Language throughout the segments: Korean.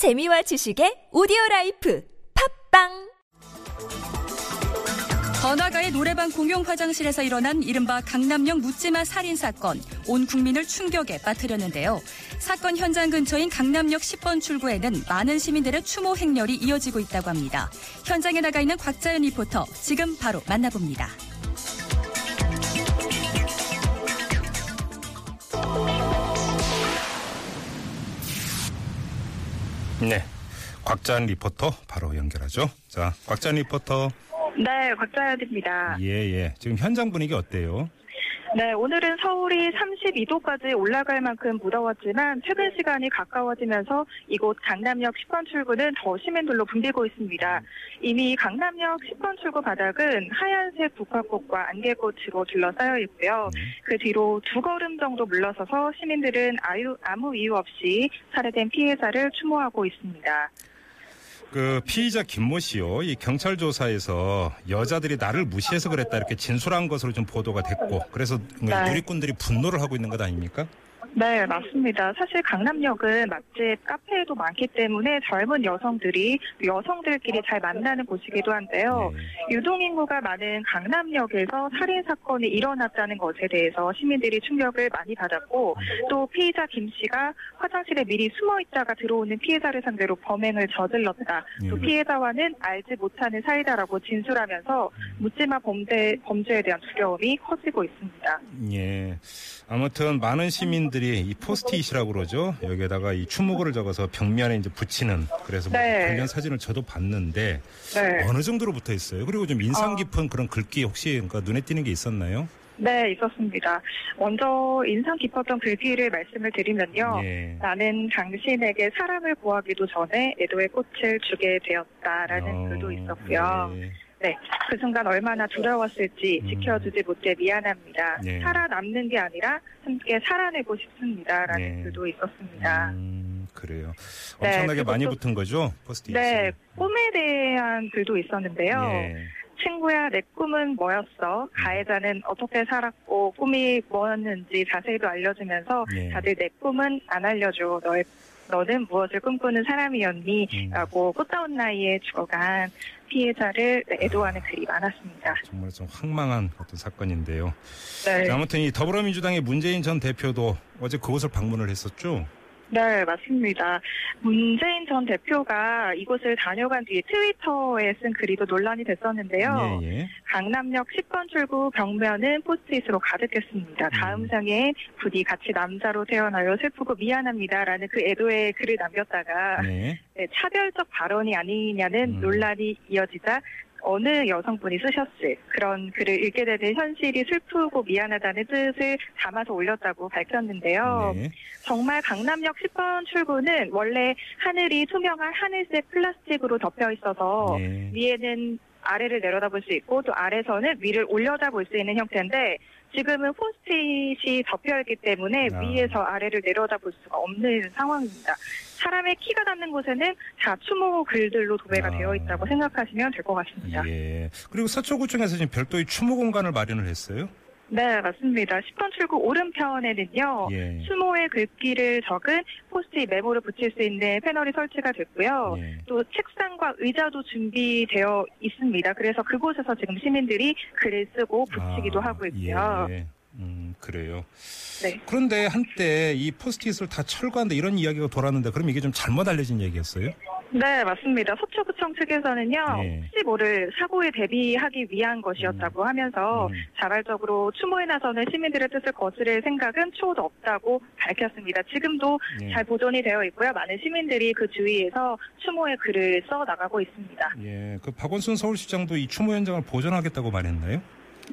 재미와 지식의 오디오 라이프 팟빵 번화가의 노래방 공용 화장실에서 일어난 이른바 강남역 묻지마 살인 사건, 온 국민을 충격에 빠뜨렸는데요. 사건 현장 근처인 강남역 10번 출구에는 많은 시민들의 추모 행렬이 이어지고 있다고 합니다. 현장에 나가 있는 곽자연 리포터 지금 바로 만나봅니다. 네. 곽자연 리포터 바로 연결하죠. 자, 곽자연 리포터. 네, 곽자연입니다. 예, 예. 지금 현장 분위기 어때요? 네, 오늘은 서울이 32도까지 올라갈 만큼 무더웠지만 퇴근 시간이 가까워지면서 이곳 강남역 10번 출구는 더 시민들로 붐비고 있습니다. 이미 강남역 10번 출구 바닥은 하얀색 국화꽃과 안개꽃으로 둘러싸여 있고요. 그 뒤로 두 걸음 정도 물러서서 시민들은 아유, 아무 이유 없이 살해된 피해자를 추모하고 있습니다. 그 피의자 김모 씨요. 이 경찰 조사에서 여자들이 나를 무시해서 그랬다 이렇게 진술한 것으로 좀 보도가 됐고 그래서 네. 누리꾼들이 분노를 하고 있는 것 아닙니까? 네, 맞습니다. 사실 강남역은 맛집, 카페도 많기 때문에 젊은 여성들이 여성들끼리 잘 만나는 곳이기도 한데요. 네. 유동인구가 많은 강남역에서 살인 사건이 일어났다는 것에 대해서 시민들이 충격을 많이 받았고 또 피의자 김 씨가 화장실에 미리 숨어 있다가 들어오는 피해자를 상대로 범행을 저질렀다. 또 예. 피해자와는 알지 못하는 사이다라고 진술하면서 묻지마 범죄 범죄에 대한 두려움이 커지고 있습니다. 예. 아무튼 많은 시민들 이 이 포스트잇이라고 그러죠. 여기에다가 이 추모글을 적어서 벽면에 이제 붙이는 그래서 뭐 네. 관련 사진을 저도 봤는데 네. 어느 정도로 붙어 있어요. 그리고 좀 인상 깊은 그런 글귀 혹시 그러니까 눈에 띄는 게 있었나요? 네, 있었습니다. 먼저 인상 깊었던 글귀를 말씀을 드리면요. 예. 나는 당신에게 사람을 구하기도 전에 애도의 꽃을 주게 되었다라는 어, 글도 있었고요. 예. 네, 그 순간 얼마나 두려웠을지 음. 지켜주지 못해 미안합니다. 네. 살아남는 게 아니라 함께 살아내고 싶습니다라는 네. 글도 있었습니다. 음, 그래요. 네, 엄청나게 그리고 많이 또- 붙은 거죠? 포스트잇. 네, 꿈에 대한 글도 있었는데요. 예. 친구야, 내 꿈은 뭐였어? 가해자는 어떻게 살았고 꿈이 뭐였는지 자세히도 알려주면서 예. 다들 내 꿈은 안 알려줘. 너의 너는 무엇을 꿈꾸는 사람이었니? 음. 라고 꽃다운 나이에 죽어간 피해자를 애도하는 글이 많았습니다. 정말 좀 황망한 어떤 사건인데요. 네, 자, 아무튼 이 더불어민주당의 문재인 전 대표도 어제 그곳을 방문을 했었죠. 네, 맞습니다. 문재인 전 대표가 이곳을 다녀간 뒤에 트위터에 쓴 글이도 논란이 됐었는데요. 예, 예. 강남역 10번 출구 벽면은 포스트잇으로 가득했습니다. 다음 음. 상에 부디 같이 남자로 태어나요 슬프고 미안합니다라는 그 애도의 글을 남겼다가 네. 네, 차별적 발언이 아니냐는 음. 논란이 이어지자 어느 여성분이 쓰셨을 그런 글을 읽게 되는 현실이 슬프고 미안하다는 뜻을 담아서 올렸다고 밝혔는데요. 네. 정말 강남역 10번 출구는 원래 하늘이 투명한 하늘색 플라스틱으로 덮여 있어서 네. 위에는 아래를 내려다볼 수 있고 또 아래서는 위를 올려다볼 수 있는 형태인데 지금은 포스트잇이 덮여있기 때문에 아. 위에서 아래를 내려다볼 수가 없는 상황입니다. 사람의 키가 닿는 곳에는 다 추모 글들로 도배가 아. 되어 있다고 생각하시면 될 것 같습니다. 예. 그리고 서초구청에서 지금 별도의 추모 공간을 마련을 했어요. 네, 맞습니다. 10번 출구 오른편에는요. 예. 추모의 글귀를 적은 포스트잇 메모를 붙일 수 있는 패널이 설치가 됐고요. 예. 또 책상과 의자도 준비되어 있습니다. 그래서 그곳에서 지금 시민들이 글을 쓰고 붙이기도 아, 하고 있고요. 예. 음, 그래요. 네. 그런데 한때 이 포스트잇을 다 철거한다 이런 이야기가 돌았는데 그럼 이게 좀 잘못 알려진 얘기였어요? 네, 맞습니다. 서초구청 측에서는요, 네. 혹시 모를 사고에 대비하기 위한 것이었다고 하면서 음. 자발적으로 추모에 나서는 시민들의 뜻을 거스를 생각은 초도 없다고 밝혔습니다. 지금도 예. 잘 보존이 되어 있고요. 많은 시민들이 그 주위에서 추모의 글을 써 나가고 있습니다. 예. 그 박원순 서울시장도 이 추모 현장을 보존하겠다고 말했나요?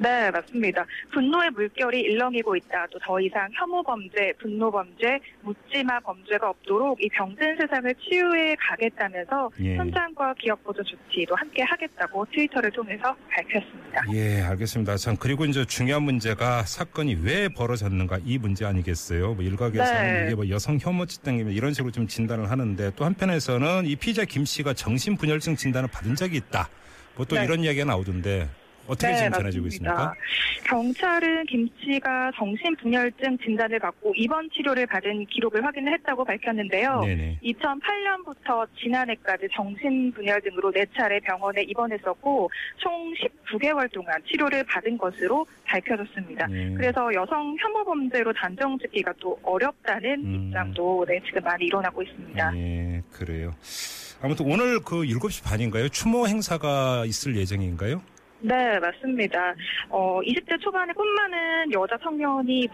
네, 맞습니다. 분노의 물결이 일렁이고 있다. 또 더 이상 혐오 범죄, 분노 범죄, 묻지마 범죄가 없도록 이 병든 세상을 치유해 가겠다면서 예. 현장과 기업 보조 조치도 함께 하겠다고 트위터를 통해서 밝혔습니다. 예, 알겠습니다. 참 그리고 이제 중요한 문제가 사건이 왜 벌어졌는가 이 문제 아니겠어요? 뭐 일각에서는 네. 이게 뭐 여성 혐오죄 등이면 이런 식으로 좀 진단을 하는데 또 한편에서는 이 피의자 김 씨가 정신분열증 진단을 받은 적이 있다. 뭐또 네. 이런 이야기가 나오던데 어떻게 지금 전해지고 있습니까? 경찰은 김 씨가 정신분열증 진단을 받고 입원 치료를 받은 기록을 확인을 했다고 밝혔는데요. 네네. 2008년부터 지난해까지 정신분열증으로 4차례 병원에 입원했었고 총 19개월 동안 치료를 받은 것으로 밝혀졌습니다. 네. 그래서 여성 혐오 범죄로 단정 짓기가 또 어렵다는 음. 입장도 네, 지금 많이 일어나고 있습니다. 예, 그래요. 아무튼 오늘 그 7시 반인가요? 추모 행사가 있을 예정인가요? 네, 맞습니다. 어, 20대 초반에 꿈 많은 여자 청년이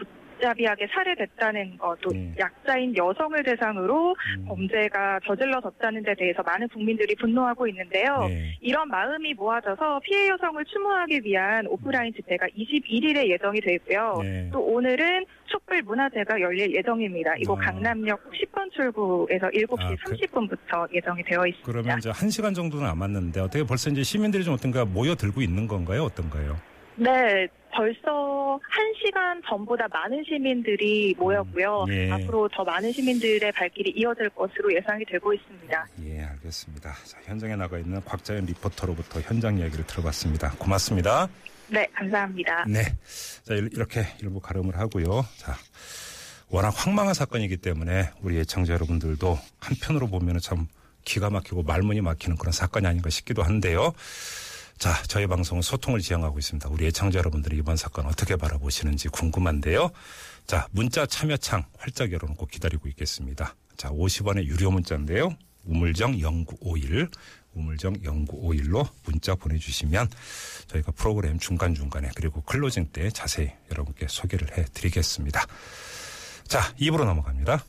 무자비하게 살해됐다는 것, 또 네. 약자인 여성을 대상으로 음, 범죄가 저질러졌다는 데 대해서 많은 국민들이 분노하고 있는데요. 네. 이런 마음이 모아져서 피해 여성을 추모하기 위한 오프라인 집회가 21일에 예정이 돼 있고요. 네. 또 오늘은 촛불 문화제가 열릴 예정입니다. 이곳 아. 강남역 10번 출구에서 7시 아, 그- 30분부터 예정이 되어 있습니다. 그러면 이제 한 시간 정도는 남았는데 어떻게 벌써 이제 시민들이 좀 어떤가 모여들고 있는 건가요? 어떤가요? 네, 벌써 한 시간 전보다 많은 시민들이 모였고요. 음, 예. 앞으로 더 많은 시민들의 발길이 이어질 것으로 예상이 되고 있습니다. 예, 알겠습니다. 자, 현장에 나가 있는 곽자연 리포터로부터 현장 이야기를 들어봤습니다. 고맙습니다. 네, 감사합니다. 네. 자, 일- 이렇게 일부 가름을 하고요. 자, 워낙 황망한 사건이기 때문에 우리 예청자 여러분들도 한편으로 보면 참 기가 막히고 말문이 막히는 그런 사건이 아닌가 싶기도 한데요. 자, 저희 방송은 소통을 지향하고 있습니다. 우리 예청자 여러분들이 이번 사건 어떻게 바라보시는지 궁금한데요. 자, 문자 참여창 활짝 열어놓고 기다리고 있겠습니다. 자, 50원의 유료 문자인데요. 우물정 0951, 우물정 0951로 문자 보내주시면 저희가 프로그램 중간중간에 그리고 클로징 때 자세히 여러분께 소개를 해드리겠습니다. 자, 입으로 넘어갑니다.